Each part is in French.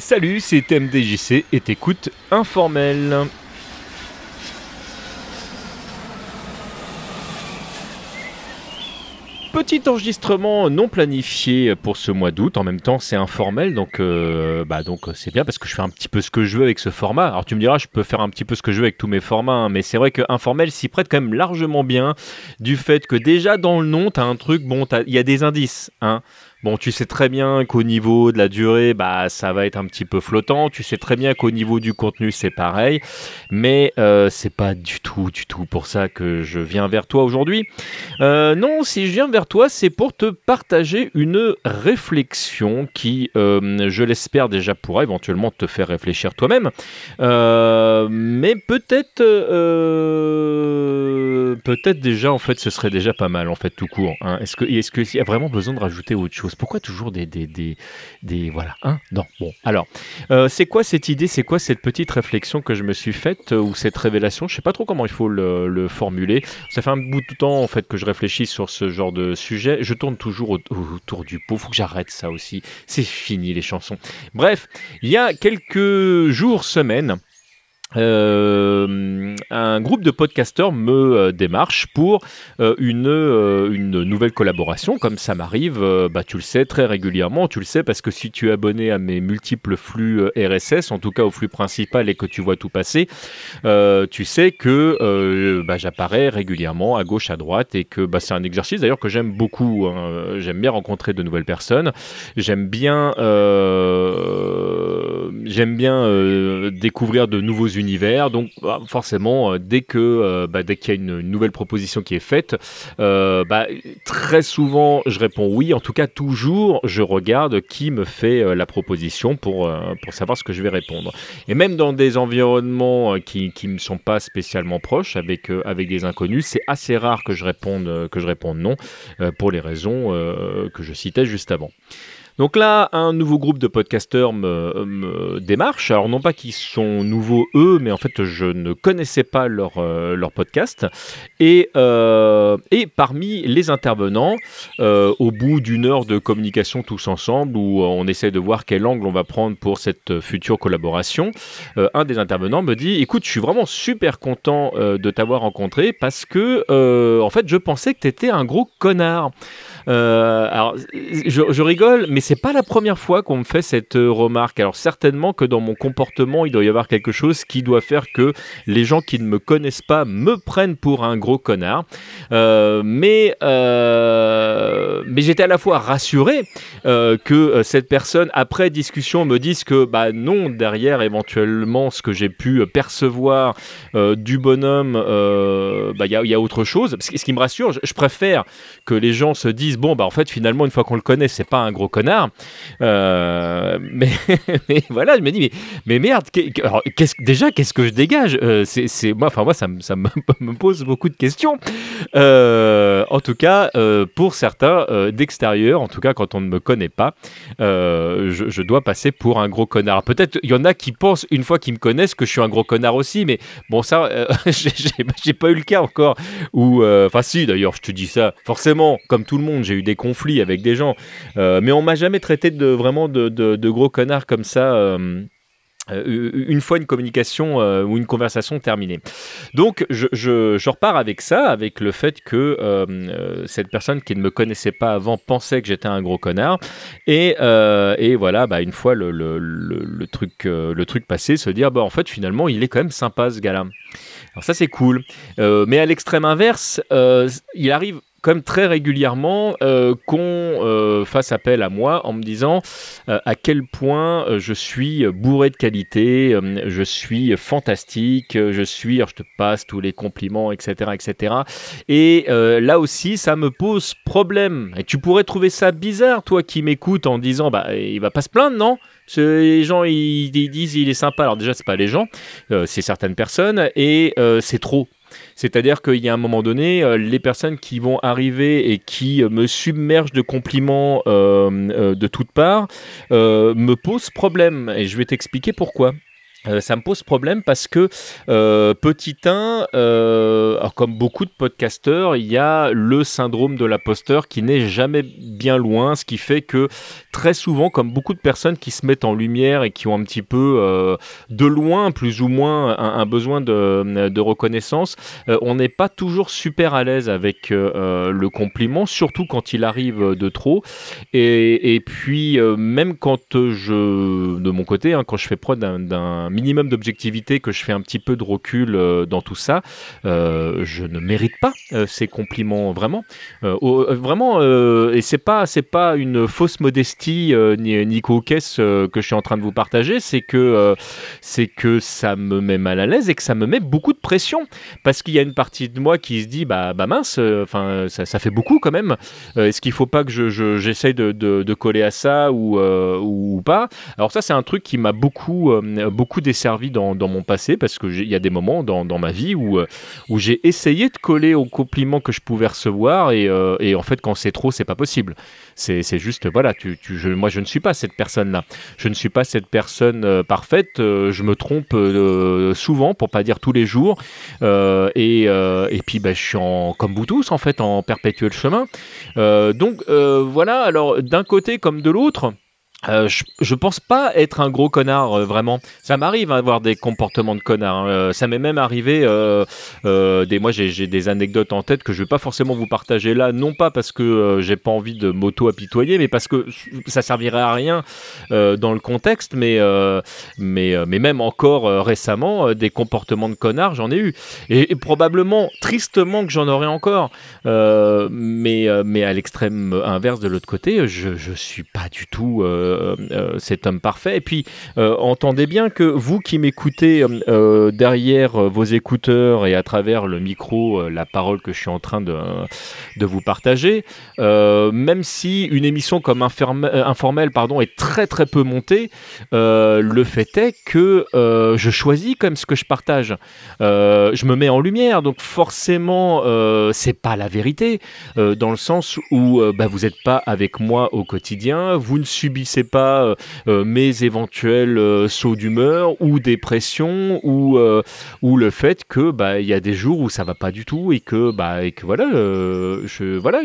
Salut, c'est MDJC et t'écoutes Informel. Petit enregistrement non planifié pour ce mois d'août. En même temps, c'est informel, donc euh, bah donc c'est bien parce que je fais un petit peu ce que je veux avec ce format. Alors tu me diras, je peux faire un petit peu ce que je veux avec tous mes formats, hein, mais c'est vrai que informel s'y prête quand même largement bien du fait que déjà dans le nom, t'as un truc, bon, il y a des indices, hein. Bon, tu sais très bien qu'au niveau de la durée, bah, ça va être un petit peu flottant. Tu sais très bien qu'au niveau du contenu, c'est pareil. Mais euh, c'est pas du tout, du tout pour ça que je viens vers toi aujourd'hui. Euh, non, si je viens vers toi, c'est pour te partager une réflexion qui, euh, je l'espère déjà, pourra éventuellement te faire réfléchir toi-même. Euh, mais peut-être, peut-être déjà, en fait, ce serait déjà pas mal, en fait, tout court. hein. Est-ce qu'il y a vraiment besoin de rajouter autre chose? Pourquoi toujours des, des, des, voilà, hein Non. Bon, alors, euh, c'est quoi cette idée C'est quoi cette petite réflexion que je me suis faite euh, ou cette révélation? Je sais pas trop comment il faut le, le formuler. Ça fait un bout de temps en fait que je réfléchis sur ce genre de sujet. Je tourne toujours au- autour du pot. Faut que j'arrête ça aussi. C'est fini les chansons. Bref, il y a quelques jours, semaines. Euh, un groupe de podcasteurs me euh, démarche pour euh, une, une nouvelle collaboration, comme ça m'arrive, bah, tu le sais, très régulièrement. Tu le sais parce que si tu es abonné à mes multiples flux RSS, en tout cas au flux principal et que tu vois tout passer, tu sais que bah, j'apparais régulièrement à gauche, à droite et que bah, c'est un exercice d'ailleurs que j'aime beaucoup. hein. J'aime bien rencontrer de nouvelles personnes. J'aime bien, j'aime bien découvrir de nouveaux univers. Donc bah, forcément, euh, dès que euh, bah, dès qu'il y a une, nouvelle proposition qui est faite, euh, bah, très souvent je réponds oui. En tout cas, toujours je regarde qui me fait la proposition pour pour savoir ce que je vais répondre. Et même dans des environnements qui qui me sont pas spécialement proches, avec avec des inconnus, c'est assez rare que je réponde que je réponde non pour les raisons que je citais juste avant. Donc là, un nouveau groupe de podcasteurs me, démarche. Alors non pas qu'ils sont nouveaux eux, mais en fait je ne connaissais pas leur, euh, leur podcast. Et, euh, et parmi les intervenants, euh, au bout d'une heure de communication tous ensemble, où on essaie de voir quel angle on va prendre pour cette future collaboration, un des intervenants me dit, écoute, je suis vraiment super content de t'avoir rencontré parce que, en fait, je pensais que tu étais un gros connard. Euh, alors, je, rigole, mais c'est pas la première fois qu'on me fait cette euh, remarque. Alors, certainement que dans mon comportement, il doit y avoir quelque chose qui doit faire que les gens qui ne me connaissent pas me prennent pour un gros connard. Euh, mais mais j'étais à la fois rassuré euh, que euh, cette personne, après discussion, me dise que bah non, derrière éventuellement ce que j'ai pu percevoir euh, du bonhomme, euh, bah, il y, a, il y a autre chose. Ce qui- me rassure, je, préfère que les gens se disent bon bah en fait finalement une fois qu'on le connaît, c'est pas un gros connard. Euh, mais, voilà, je me dis mais, mais merde, déjà qu'est-ce que je dégage? Euh, moi, enfin moi ça, me- ça pose beaucoup de questions. Euh, en tout cas, euh, pour certains euh, d'extérieur, en tout cas quand on ne me connaît pas, euh, je, dois passer pour un gros connard. Peut-être il y en a qui pensent une fois qu'ils me connaissent que je suis un gros connard aussi, mais bon ça, euh, j'ai, j'ai- pas eu le cas encore. Ou euh, enfin si d'ailleurs, je te dis ça. Forcément, comme tout le monde, j'ai eu des conflits avec des gens, mais on m'a jamais traité de vraiment de gros connard comme ça. Euh, une fois une communication euh, ou une conversation terminée. Donc je, repars avec ça, avec le fait que euh, cette personne qui ne me connaissait pas avant pensait que j'étais un gros connard. Et, voilà, bah, une fois le, truc, passé, se dire, bah, en fait finalement il est quand même sympa ce gars-là. Alors ça c'est cool. Mais à l'extrême inverse, il arrive même très régulièrement euh, qu'on euh, fasse appel à moi en me disant euh, à quel point je suis bourré de qualité, je suis fantastique, je suis, alors je te passe tous les compliments, etc., etc. Et là aussi, ça me pose problème. Et tu pourrais trouver ça bizarre, toi qui m'écoutes, en disant, bah, il va pas se plaindre, non? Les gens, ils, ils disent, il est sympa. Alors déjà, c'est pas les gens, c'est certaines personnes, et c'est trop. C'est-à-dire qu'il y a un moment donné, euh, les personnes qui vont arriver et qui euh, me submergent de compliments euh, de toutes parts me posent problème. Et je vais t'expliquer pourquoi. Euh, ça me pose problème parce que euh, petit 1, euh, comme beaucoup de podcasteurs, il y a le syndrome de l'imposteur qui n'est jamais bien loin, ce qui fait que très souvent, comme beaucoup de personnes qui se mettent en lumière et qui ont un petit peu de loin, plus ou moins, un, besoin de, reconnaissance, on n'est pas toujours super à l'aise avec le compliment, surtout quand il arrive de trop. Et, et puis, même quand je, de mon côté, hein, quand je fais preuve d'un minimum d'objectivité, que je fais un petit peu de recul euh, dans tout ça, euh, je ne mérite pas euh, ces compliments vraiment. vraiment, et c'est pas c'est pas une fausse modestie ni, ni coquesse que je suis en train de vous partager, c'est que c'est que ça me met mal à l'aise et que ça me met beaucoup de pression parce qu'il y a une partie de moi qui se dit bah bah mince, enfin ça, fait beaucoup quand même. Est-ce qu'il faut pas que je, j'essaye de, de, coller à ça ou, ou pas? Alors ça c'est un truc qui m'a beaucoup beaucoup desservi dans, mon passé parce qu'il y a des moments dans, ma vie où, euh, où j'ai essayé de coller aux compliments que je pouvais recevoir et, euh, et en fait quand c'est trop c'est pas possible. C'est juste voilà, tu, tu, moi je ne suis pas cette personne-là. Je ne suis pas cette personne euh, parfaite. je me trompe souvent pour pas dire tous les jours et, et puis bah, je suis comme vous tous en fait en perpétuel chemin. donc voilà, alors d'un côté comme de l'autre. Euh, je, je, pense pas être un gros connard euh, vraiment. Ça m'arrive d'avoir des comportements de connard. Hein. Euh, ça m'est même arrivé. des, moi, j'ai des anecdotes en tête que je vais pas forcément vous partager là, non pas parce que j'ai pas envie de m'auto apitoyer, mais parce que ça servirait à rien dans le contexte. Mais mais mais même encore récemment, des comportements de connard, j'en ai eu. Et, probablement, tristement que j'en aurai encore. mais mais à l'extrême inverse de l'autre côté, je je suis pas du tout cet homme parfait. Et puis, euh, entendez bien que vous qui m'écoutez derrière vos écouteurs et à travers le micro, la parole que je suis en train de, de vous partager, même si une émission comme informelle pardon, est très très peu montée, le fait est que je choisis même ce que je partage. je me mets en lumière, donc forcément, c'est pas la vérité, dans le sens où bah, vous n'êtes pas avec moi au quotidien, vous ne subissez pas euh, euh, mes éventuels euh, sauts d'humeur ou dépression ou, ou le fait que bah il y a des jours où ça va pas du tout et que bah et que voilà je voilà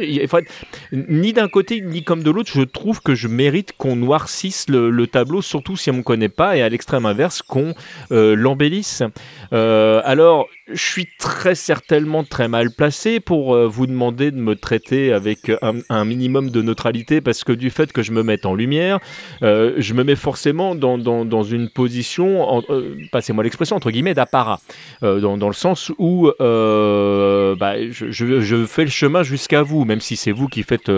ni d'un côté ni comme de l'autre je trouve que je mérite qu'on noircisse le, tableau surtout si on me connaît pas et à l'extrême inverse qu'on l'embellisse. Alors je suis très certainement très mal placé pour vous demander de me traiter avec un, un, minimum de neutralité parce que du fait que je me mette en lumière, euh, je me mets forcément dans, une position, euh, passez-moi l'expression, entre guillemets, d'apparat, euh, dans, le sens où bah, je, fais le chemin jusqu'à vous, même si c'est vous qui faites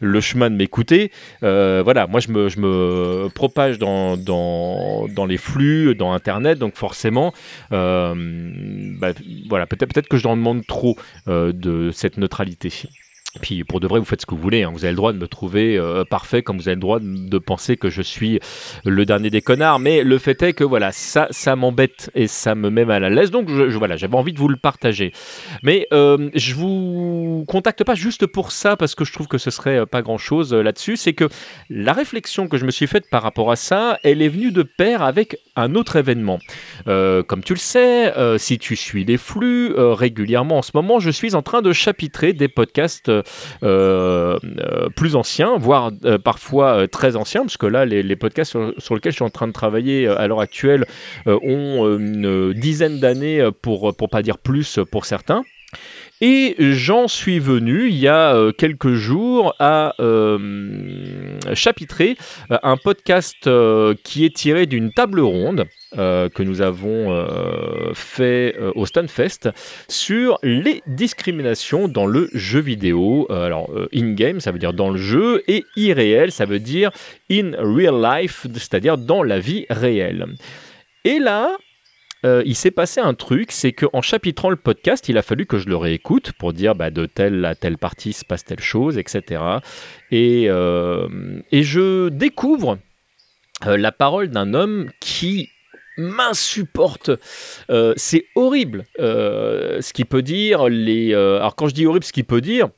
le chemin de m'écouter. voilà, moi je me, propage dans, les flux, dans Internet, donc forcément, bah, voilà, peut-être peut que je demande trop de cette neutralité. Puis pour de vrai, vous faites ce que vous voulez. Hein. Vous avez le droit de me trouver euh, parfait, comme vous avez le droit de, penser que je suis le dernier des connards. Mais le fait est que voilà, ça, m'embête et ça me met mal à l'aise. Donc voilà, j'avais envie de vous le partager. Mais euh, je vous contacte pas juste pour ça parce que je trouve que ce serait euh, pas grand chose euh, là-dessus. C'est que la réflexion que je me suis faite par rapport à ça, elle est venue de pair avec un autre événement. comme tu le sais, si tu suis les flux régulièrement en ce moment, je suis en train de chapitrer des podcasts plus anciens, voire euh, parfois très anciens, parce que là, les, podcasts sur, lesquels je suis en train de travailler à l'heure actuelle ont une dizaine d'années, pour, pour pas dire plus pour certains. Et j'en suis venu il y a quelques jours à chapitrer un podcast qui est tiré d'une table ronde euh, que nous avons euh, fait euh, au Stunfest sur les discriminations dans le jeu vidéo. alors, in-game, ça veut dire dans le jeu, et irréel, ça veut dire in real life, c'est-à-dire dans la vie réelle. Et là, il s'est passé un truc, c'est qu'en chapitrant le podcast, il a fallu que je le réécoute pour dire bah, de telle à telle partie se passe telle chose, etc. Et, et je découvre la parole d'un homme qui m'insupporte. Euh, c'est horrible euh, ce qu'il peut dire. Les, euh, alors quand je dis horrible, ce qu'il peut dire,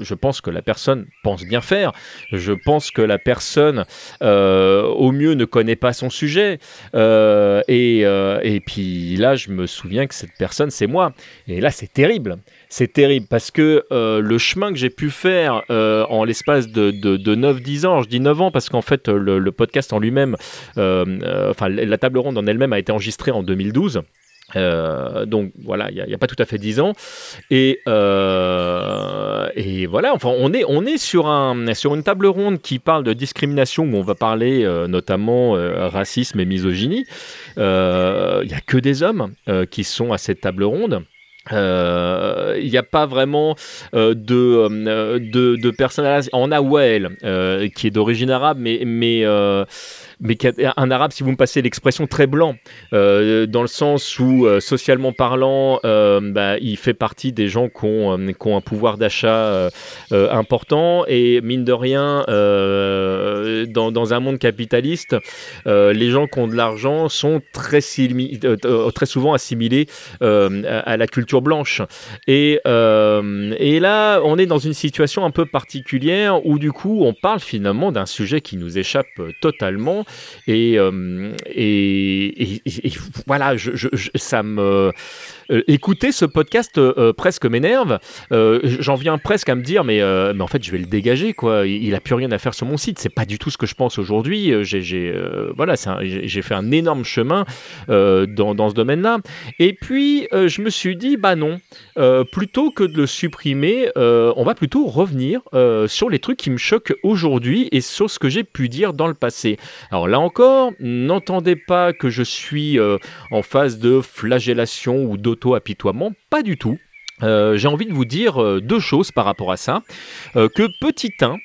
je pense que la personne pense bien faire. Je pense que la personne, au mieux, ne connaît pas son sujet. Et, et, puis là, je me souviens que cette personne, c'est moi. Et là, c'est terrible. C'est terrible parce que le chemin que j'ai pu faire en l'espace de, de, 9-10 ans, je dis 9 ans parce qu'en fait, le, le, podcast en lui-même, enfin, la table ronde en elle-même a été enregistrée en 2012. Euh, donc voilà, il n'y a, pas tout à fait 10 ans. Et, euh, voilà, enfin, on est, sur, un, sur une table ronde qui parle de discrimination, où on va parler euh, notamment racisme et misogynie. Il n'y a que des hommes qui sont à cette table ronde. Il n'y a pas vraiment de, de, de personnes. On a Wael, qui est d'origine arabe, mais mais un arabe, si vous me passez l'expression, très blanc, euh, dans le sens où, euh, socialement parlant, euh, bah, il fait partie des gens qui ont, un pouvoir d'achat important, et mine de rien, dans, un monde capitaliste, les gens qui ont de l'argent sont très, souvent assimilés à, la culture blanche. Et là, on est dans une situation un peu particulière où, du coup, on parle finalement d'un sujet qui nous échappe totalement euh, et, et, voilà, ça me écouter ce podcast euh, presque m'énerve. J'en viens presque à me dire, mais, mais en fait, je vais le dégager. Quoi. Il n'a plus rien à faire sur mon site. C'est pas du tout ce que je pense aujourd'hui. J'ai voilà, j'ai fait un énorme chemin dans, dans, ce domaine-là. Et puis, je me suis dit, bah non, plutôt que de le supprimer, on va plutôt revenir sur les trucs qui me choquent aujourd'hui et sur ce que j'ai pu dire dans le passé. Alors là encore, n'entendez pas que je suis euh, en phase de flagellation ou d'auto-apitoiement, pas du tout. Euh, j'ai envie de vous dire euh, deux choses par rapport à ça. que petit 1,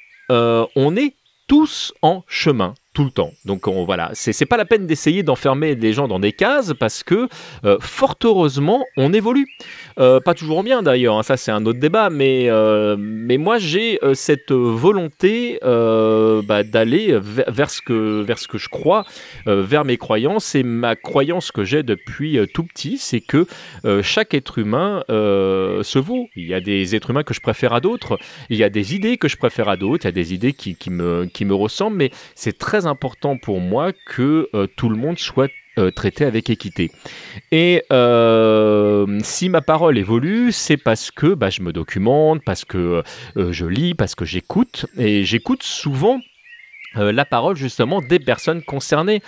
on est tous en chemin tout le temps. Donc on, voilà, c'est pas la peine d'essayer d'enfermer les gens dans des cases parce que fort heureusement on évolue. Euh, pas toujours bien d'ailleurs, hein, ça c'est un autre débat, mais, euh, mais moi j'ai euh, cette volonté bah, d'aller vers, ce que, vers ce que je crois, vers mes croyances. Et ma croyance que j'ai depuis tout petit, c'est que chaque être humain se vaut. Il y a des êtres humains que je préfère à d'autres, il y a des idées que je préfère à d'autres, il y a des idées qui, qui, me, qui me ressemblent, mais c'est très important pour moi que tout le monde soit euh, traité avec équité. Et euh, si ma parole évolue, c'est parce que bah, je me documente, parce que euh, je lis, parce que j'écoute. Et j'écoute souvent la parole justement des personnes concernées.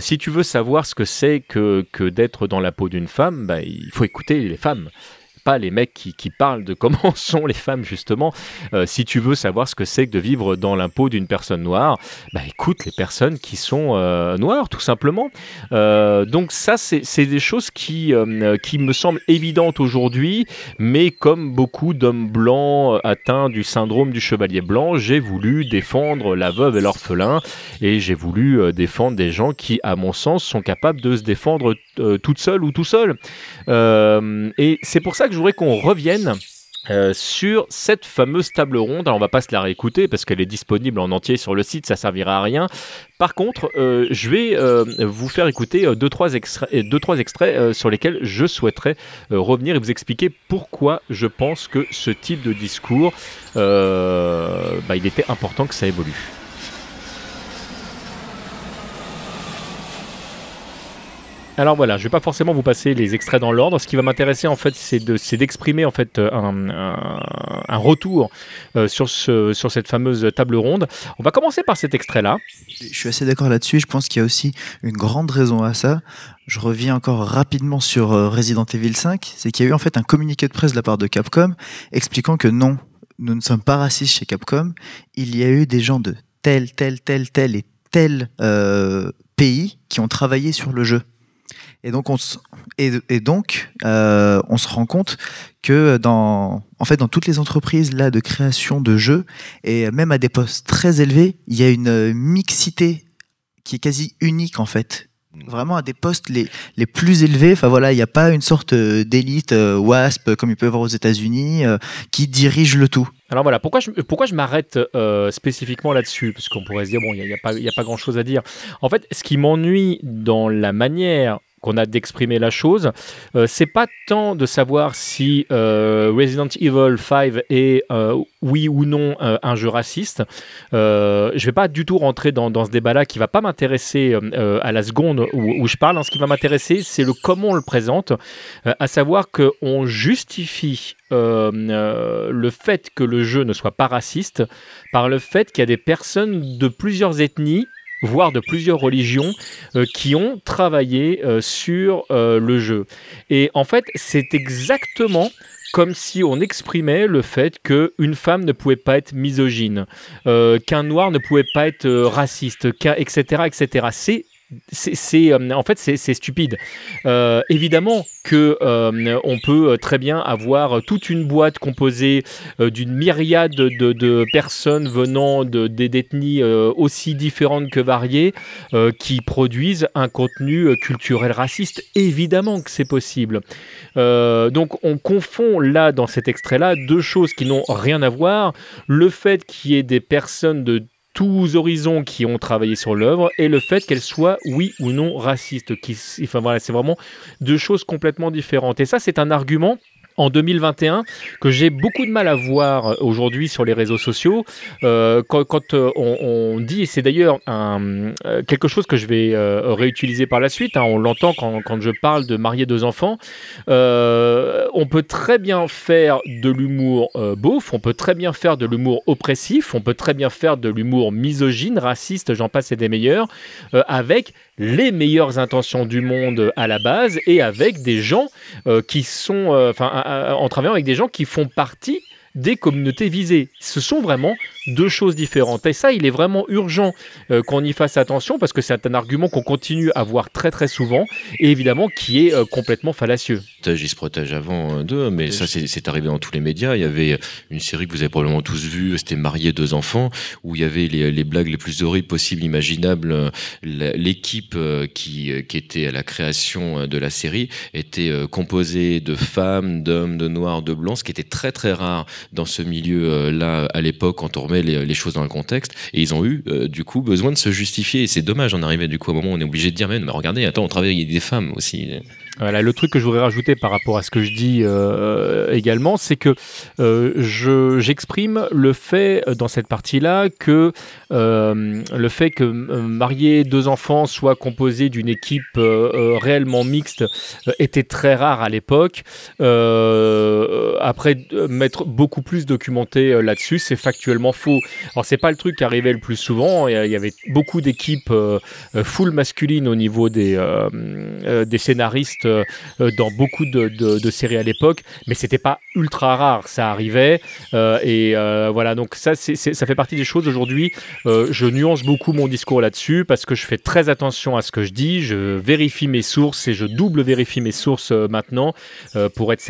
si tu veux savoir ce que c'est que, que d'être dans la peau d'une femme, bah, il faut écouter les femmes pas les mecs qui, parlent de comment sont les femmes justement. Euh, si tu veux savoir ce que c'est que de vivre dans l'impôt d'une personne noire, bah écoute les personnes qui sont euh, noires tout simplement. Euh, donc ça c'est des choses qui, qui me semblent évidentes aujourd'hui, mais comme beaucoup d'hommes blancs atteints du syndrome du chevalier blanc, j'ai voulu défendre la veuve et l'orphelin et j'ai voulu défendre des gens qui, à mon sens, sont capables de se défendre toutes seules ou tout seuls. et c'est pour ça que je voudrais qu'on revienne euh, sur cette fameuse table ronde. Alors on va pas se la réécouter parce qu'elle est disponible en entier sur le site, ça servira à rien. Par contre, euh, je vais euh, vous faire écouter deux trois extraits, sur lesquels je souhaiterais revenir et vous expliquer pourquoi je pense que ce type de discours, bah, il était important que ça évolue. Alors voilà, je ne vais pas forcément vous passer les extraits dans l'ordre. Ce qui va m'intéresser en fait, c'est d'exprimer en fait un, retour euh, sur, ce, sur cette fameuse table ronde. On va commencer par cet extrait-là. Je suis assez d'accord là-dessus. Je pense qu'il y a aussi une grande raison à ça. Je reviens encore rapidement sur euh, Resident Evil 5. C'est qu'il y a eu en fait un communiqué de presse de la part de Capcom expliquant que non, nous ne sommes pas racistes chez Capcom. Il y a eu des gens de tel, tel, tel, tel et tel euh, pays qui ont travaillé sur le jeu. Et donc, on se, et, donc, euh, on se rend compte que dans, en fait, dans toutes les entreprises là de création de jeux et même à des postes très élevés, il y a une mixité qui est quasi unique en fait vraiment à des postes les, les plus élevés. Enfin voilà, il n'y a pas une sorte euh, d'élite euh, WASP comme il peut y avoir aux États-Unis euh, qui dirige le tout. Alors voilà, pourquoi je, pourquoi je m'arrête euh, spécifiquement là-dessus? Parce qu'on pourrait se dire, bon, il n'y a, a, pas, y a pas grand-chose à dire. En fait, ce qui m'ennuie dans la manière qu'on a d'exprimer la chose. Euh, c'est pas tant de savoir si euh, Resident Evil 5 est euh, oui ou non un jeu raciste. Je vais pas du tout rentrer dans, ce débat-là qui va pas m'intéresser à la seconde où, où je parle. Hein. Ce qui va m'intéresser, c'est le comment on le présente, à savoir qu'on justifie le fait que le jeu ne soit pas raciste par le fait qu'il y a des personnes de plusieurs ethnies voire de plusieurs religions, euh, qui ont travaillé euh, sur euh, le jeu. Et en fait, c'est exactement comme si on exprimait le fait qu'une femme ne pouvait pas être misogyne, qu'un noir ne pouvait pas être raciste, etc. etc. c'est euh, en fait c'est stupide. Euh, évidemment que euh, on peut très bien avoir toute une boîte composée d'une myriade de, personnes venant de d'ethnies euh, aussi différentes que variées qui produisent un contenu culturel raciste. Évidemment que c'est possible. donc on confond là dans cet extrait là deux choses qui n'ont rien à voir. Le fait qu'il y ait des personnes de tous horizons qui ont travaillé sur l'œuvre et le fait qu'elle soit oui ou non raciste. Qui, enfin voilà, c'est vraiment deux choses complètement différentes. Et ça, c'est un argument en 2021 que j'ai beaucoup de mal à voir aujourd'hui sur les réseaux sociaux. Euh, quand, euh, on, dit et c'est d'ailleurs euh, quelque chose que je vais réutiliser par la suite hein, on l'entend quand, je parle de marier deux enfants on peut très bien faire de l'humour beauf on peut très bien faire de l'humour oppressif on peut très bien faire de l'humour misogyne raciste j'en passe et des meilleurs avec les meilleures intentions du monde à la base et avec des gens qui sont enfin en travaillant avec des gens qui font partie des communautés visées. Ce sont vraiment deux choses différentes. Et ça, il est vraiment urgent euh, qu'on y fasse attention parce que c'est un argument qu'on continue à voir très très souvent et évidemment qui est euh, complètement fallacieux. Il se protège avant euh, d'eux, mais ça c'est arrivé dans tous les médias. Il y avait une série que vous avez probablement tous vue, c'était Marié deux enfants, où il y avait les, les blagues les plus horribles possibles, imaginables. L'équipe qui, qui était à la création de la série était composée de femmes, d'hommes, de noirs, de blancs, ce qui était très très rare dans ce milieu-là à l'époque quand on remet les, les, choses dans le contexte. Et ils ont eu euh, du coup besoin de se justifier. Et c'est dommage, on arrivait du coup à un moment où on est obligé de dire mais, mais regardez, attends, on travaille avec des femmes aussi. Voilà, le truc que je voudrais rajouter par rapport à ce que je dis euh, également, c'est que euh, j'exprime le fait euh, dans cette partie-là que euh, le fait que euh, marier deux enfants soit composé d'une équipe euh, réellement mixte était très rare à l'époque. après, mettre beaucoup plus documenté là-dessus, c'est factuellement faux. Alors c'est pas le truc qui arrivait le plus souvent. Il y avait beaucoup d'équipes full masculines au niveau des scénaristes euh, dans beaucoup de, séries à l'époque, mais c'était pas ultra rare, ça arrivait. Euh, et euh, voilà, donc ça, ça fait partie des choses aujourd'hui. je nuance beaucoup mon discours là-dessus parce que je fais très attention à ce que je dis, je vérifie mes sources et je double vérifie mes sources maintenant pour, être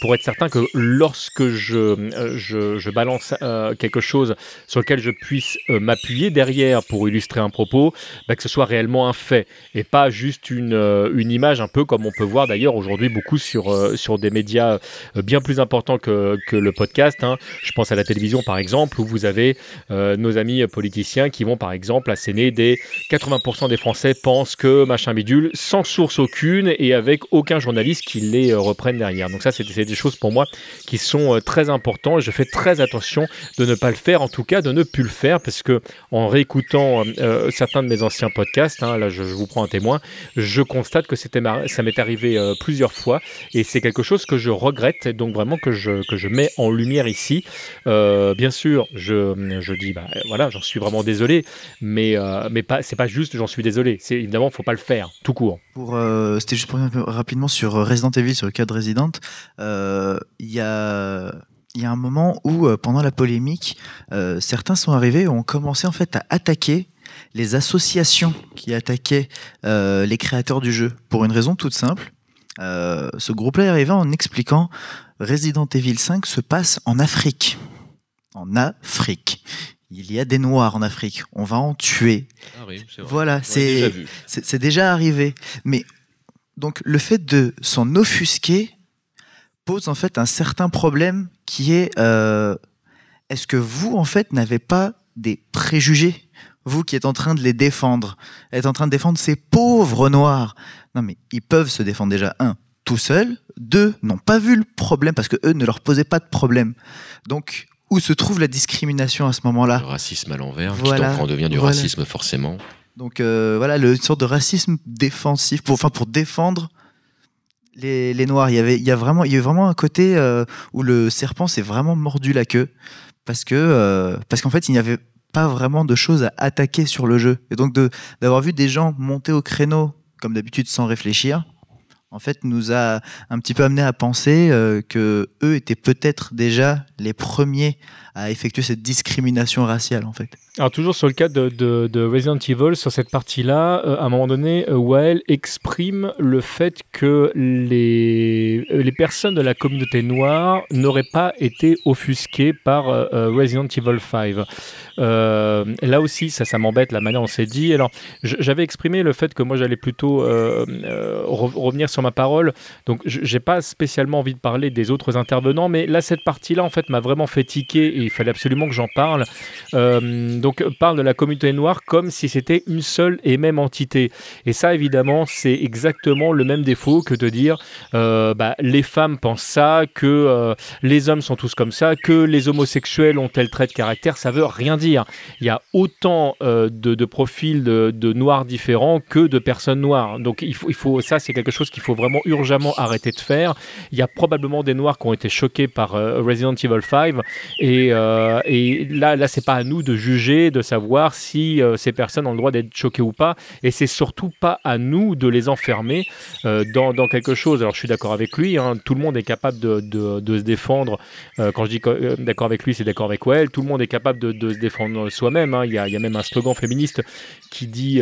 pour être certain que lorsque je, je, je balance quelque chose sur lequel je puisse m'appuyer derrière pour illustrer un propos, bah, que ce soit réellement un fait et pas juste une, une image un peu comme on voir d'ailleurs aujourd'hui beaucoup sur, euh, sur des médias euh, bien plus importants que, que le podcast. Hein. Je pense à la télévision par exemple, où vous avez euh, nos amis politiciens qui vont par exemple asséner des 80% des Français pensent que machin bidule sans source aucune et avec aucun journaliste qui les reprenne derrière. Donc ça, c'est des choses pour moi qui sont très importantes. Je fais très attention de ne pas le faire, en tout cas de ne plus le faire, parce que en réécoutant certains de mes anciens podcasts, hein, là je, je, vous prends un témoin, je constate que c'était ça m'est arrivé euh, plusieurs fois et c'est quelque chose que je regrette et donc vraiment que je, que je mets en lumière ici. Euh, bien sûr, je, je dis, bah, voilà, j'en suis vraiment désolé, mais, euh, mais pas, c'est pas juste j'en suis désolé. C'est évidemment, faut pas le faire, tout court. Pour, euh, c'était juste pour rapidement sur Resident Evil, sur le cas de Resident. Il y a il y a un moment où, euh, pendant la polémique, euh, certains sont arrivés ont commencé en fait à attaquer les associations qui attaquaient euh, les créateurs du jeu pour une raison toute simple. Euh, ce groupe-là est arrivé en expliquant Resident Evil 5 se passe en Afrique. En Afrique. il y a des noirs en Afrique, on va en tuer. Ah oui, c'est vrai. Voilà, déjà c'est déjà arrivé. Mais donc le fait de s'en offusquer pose en fait un certain problème qui est euh, est-ce que vous en fait n'avez pas des préjugés? Vous qui êtes en train de les défendre, êtes en train de défendre ces pauvres noirs. Non mais ils peuvent se défendre déjà un tout seuls, deux n'ont pas vu le problème parce que eux ne leur posaient pas de problème. Donc où se trouve la discrimination à ce moment-là? Le racisme à l'envers, Voilà, qui donc en devient du voilà. racisme forcément. Donc euh, voilà, le, une sorte de racisme défensif, pour, enfin pour défendre les, les noirs. Il y avait, il y a vraiment, il y a eu vraiment un côté euh, où le serpent s'est vraiment mordu la queue parce que euh, parce qu'en fait il n'y avait pas vraiment de choses à attaquer sur le jeu. Et donc d'avoir vu des gens monter au créneau comme d'habitude sans réfléchir, en fait nous a un petit peu amené à penser euh, que eux étaient peut-être déjà les premiers à effectuer cette discrimination raciale en fait. Alors toujours sur le cas de, de- de Resident Evil, sur cette partie-là, euh, à un moment donné, euh, Wael exprime le fait que les, euh, les personnes de la communauté noire n'auraient pas été offusquées par Resident Evil 5. Euh, là aussi, ça, ça m'embête la manière dont c'est dit. Alors, j'avais exprimé le fait que moi j'allais plutôt re- revenir sur ma parole, donc j'ai pas spécialement envie de parler des autres intervenants, mais là cette partie-là en fait m'a vraiment fait tiquer il fallait absolument que j'en parle. Euh, donc parle de la communauté noire comme si c'était une seule et même entité. Et ça évidemment c'est exactement le même défaut que de dire euh, bah, les femmes pensent ça, que euh, les hommes sont tous comme ça, que les homosexuels ont tel trait de caractère, ça veut rien dire. Il y a autant de, profils de, noirs différents que de personnes noires. Donc il faut, ça c'est quelque chose qu'il faut vraiment urgemment arrêter de faire. Il y a probablement des noirs qui ont été choqués par Resident Evil 5 et, euh, et là, là c'est pas à nous de juger, de savoir si euh, ces personnes ont le droit d'être choquées ou pas. Et c'est surtout pas à nous de les enfermer euh, dans, dans quelque chose. Alors je suis d'accord avec lui, tout le monde est capable de, de- se défendre. Quand je dis co- d'accord avec lui, c'est d'accord avec Well. Tout le monde est capable de, se défendre soi-même. hein. Il y, a, il y a même un slogan féministe qui dit,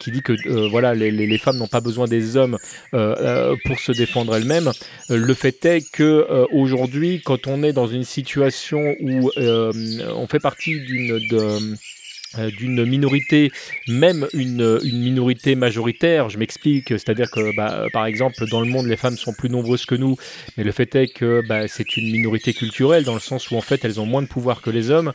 qui dit que voilà, les, les- femmes n'ont pas besoin des hommes pour se défendre elles-mêmes. Le fait est que aujourd'hui, quand on est dans une situation où euh, on fait partie d'une d'une minorité, même une, minorité majoritaire, je m'explique, c'est-à-dire que bah, euh, par exemple dans le monde les femmes sont plus nombreuses que nous, mais le fait est que bah, c'est une minorité culturelle dans le sens où en fait elles ont moins de pouvoir que les hommes.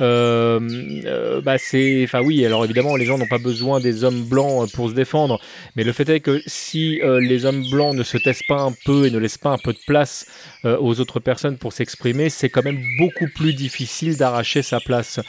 Euh, euh, bah, c'est, enfin oui, alors évidemment les gens n'ont pas besoin des hommes blancs euh, pour se défendre, mais le fait est que si euh, les hommes blancs ne se taisent pas un peu et ne laissent pas un peu de place euh, aux autres personnes pour s'exprimer, c'est quand même beaucoup plus difficile d'arracher sa place.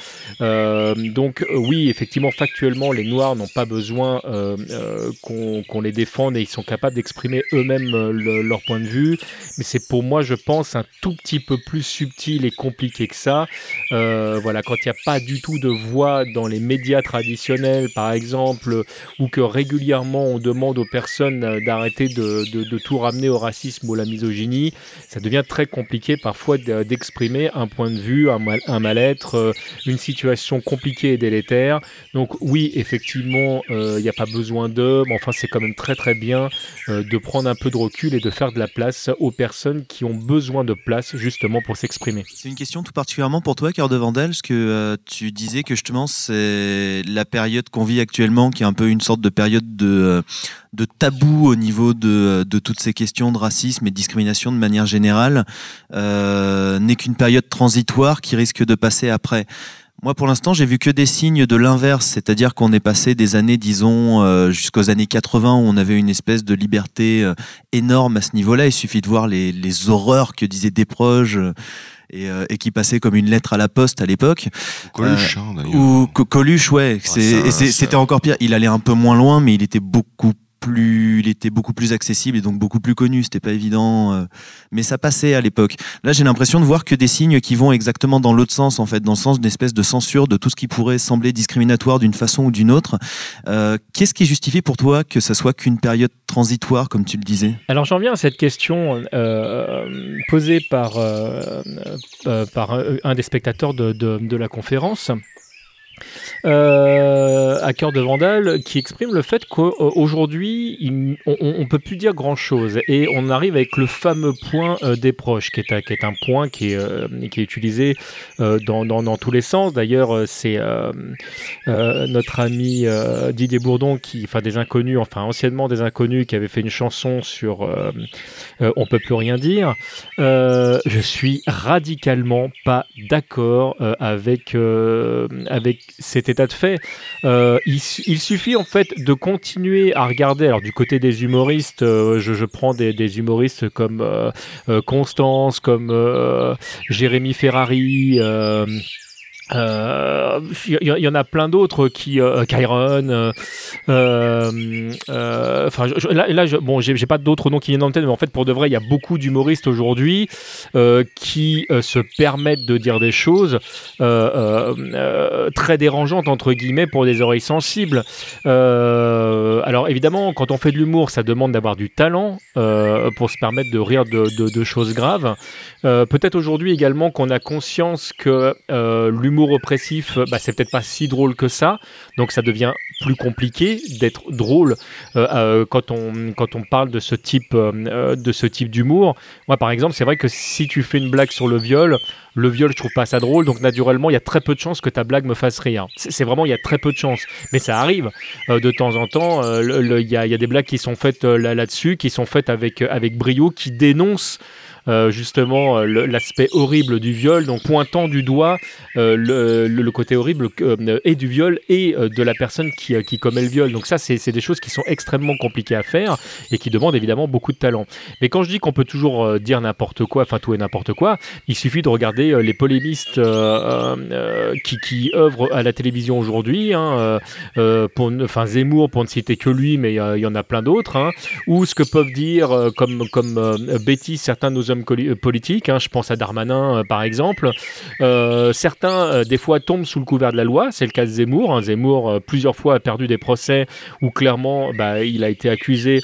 Euh, donc euh, oui, effectivement, factuellement, les Noirs n'ont pas besoin euh, euh, qu'on les défende et ils sont capables d'exprimer eux-mêmes le- leur point de vue. Mais c'est pour moi, je pense, un tout petit peu plus subtil et compliqué que ça. Voilà, quand il n'y a pas du tout de voix dans les médias traditionnels, par exemple, ou que régulièrement on demande aux personnes d'arrêter de, tout ramener au racisme ou à la misogynie, ça devient très compliqué parfois de- d'exprimer un point de vue, un, mal- un mal-être, une situation compliquée délétère. Donc oui, effectivement, euh, il n'y a pas besoin mais enfin c'est quand même très très bien euh, de prendre un peu de recul et de faire de la place aux personnes qui ont besoin de place justement pour s'exprimer. C'est une question tout particulièrement pour toi, Cœur de Vandel, parce que euh, tu disais que justement c'est la période qu'on vit actuellement, qui est un peu une sorte de période de, euh, de tabou au niveau de, de toutes ces questions de racisme et de discrimination de manière générale, euh, n'est qu'une période transitoire qui risque de passer après. Moi, pour l'instant, j'ai vu que des signes de l'inverse, c'est-à-dire qu'on est passé des années, disons, euh, jusqu'aux années 80, où on avait une espèce de liberté euh, énorme à ce niveau-là. Il suffit de voir les, les horreurs que disaient des proches euh, et, euh, et qui passaient comme une lettre à la poste à l'époque. Coluche, hein, d'ailleurs. Ou Co- Coluche, ouais. ça- C'était encore pire. Il allait un peu moins loin, mais il était beaucoup plus, il était beaucoup plus accessible et donc beaucoup plus connu. C'était pas évident, euh, mais ça passait à l'époque. Là, j'ai l'impression de voir que des signes qui vont exactement dans l'autre sens, en fait, dans le sens d'une espèce de censure de tout ce qui pourrait sembler discriminatoire d'une façon ou d'une autre. Euh, Qu'est-ce qui justifie pour toi que ça soit qu'une période transitoire, comme tu le disais? Alors j'en viens à cette question euh, posée par, par un, des spectateurs de- de la conférence. Euh, à cœur de Vandal qui exprime le fait qu'aujourd'hui on, on, peut plus dire grand chose et on arrive avec le fameux point euh, des proches qui est, un point qui est, euh, utilisé dans, dans, tous les sens. D'ailleurs c'est notre ami Didier Bourdon qui enfin des inconnus enfin anciennement des inconnus qui avait fait une chanson sur on peut plus rien dire. Je suis radicalement pas d'accord avec cet état de fait. Euh, il, suffit en fait de continuer à regarder. Alors du côté des humoristes, euh, je, prends des, humoristes comme euh, Constance, comme Jérémy Ferrari. Il euh, y, en a plein d'autres qui euh, Kyron euh, enfin là, je, bon j'ai pas d'autres noms qui viennent en tête mais en fait pour de vrai il y a beaucoup d'humoristes aujourd'hui qui se permettent de dire des choses très dérangeantes entre guillemets pour des oreilles sensibles. Alors évidemment quand on fait de l'humour ça demande d'avoir du talent pour se permettre de rire de choses graves. Peut-être aujourd'hui également qu'on a conscience que l'humour oppressif, euh, bah, c'est peut-être pas si drôle que ça, donc ça devient plus compliqué d'être drôle euh, euh, quand, on, quand on parle de ce type, d'humour. Moi, par exemple, c'est vrai que si tu fais une blague sur le viol, le viol, je trouve pas ça drôle, donc naturellement, il y a très peu de chances que ta blague me fasse rire. C'est vraiment, il y a très peu de chances. Mais ça arrive de temps en temps. Il y, a, des blagues qui sont faites là-dessus, qui sont faites avec, avec brio, qui dénoncent euh, justement euh, l'aspect horrible du viol, donc pointant du doigt euh, le, côté horrible et du viol et de la personne qui, qui commet le viol. Donc ça, c'est des choses qui sont extrêmement compliquées à faire et qui demandent évidemment beaucoup de talent. Mais quand je dis qu'on peut toujours dire n'importe quoi, enfin tout et n'importe quoi, il suffit de regarder les polémistes qui, qui œuvrent à la télévision aujourd'hui, hein, enfin Zemmour pour ne citer que lui, mais il y en a plein d'autres, hein, ou ce que peuvent dire comme, comme Betty certains de nos hommes euh, politiques. Hein, je pense à Darmanin, euh, par exemple. Euh, certains, des fois, tombent sous le couvert de la loi. C'est le cas de Zemmour. Hein. Zemmour, plusieurs fois, a perdu des procès où clairement, bah, il a été accusé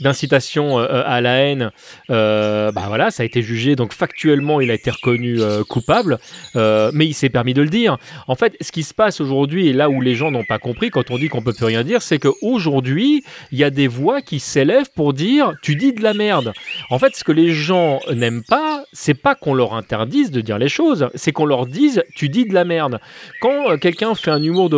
d'incitation euh, à la haine, euh, bah voilà, ça a été jugé, donc factuellement il a été reconnu euh, coupable, mais il s'est permis de le dire. En fait, ce qui se passe aujourd'hui, et là où les gens n'ont pas compris quand on dit qu'on peut plus rien dire, c'est qu'aujourd'hui, il y a des voix qui s'élèvent pour dire tu dis de la merde. En fait, ce que les gens n'aiment pas, c'est pas qu'on leur interdise de dire les choses, c'est qu'on leur dise tu dis de la merde. Quand quelqu'un fait un humour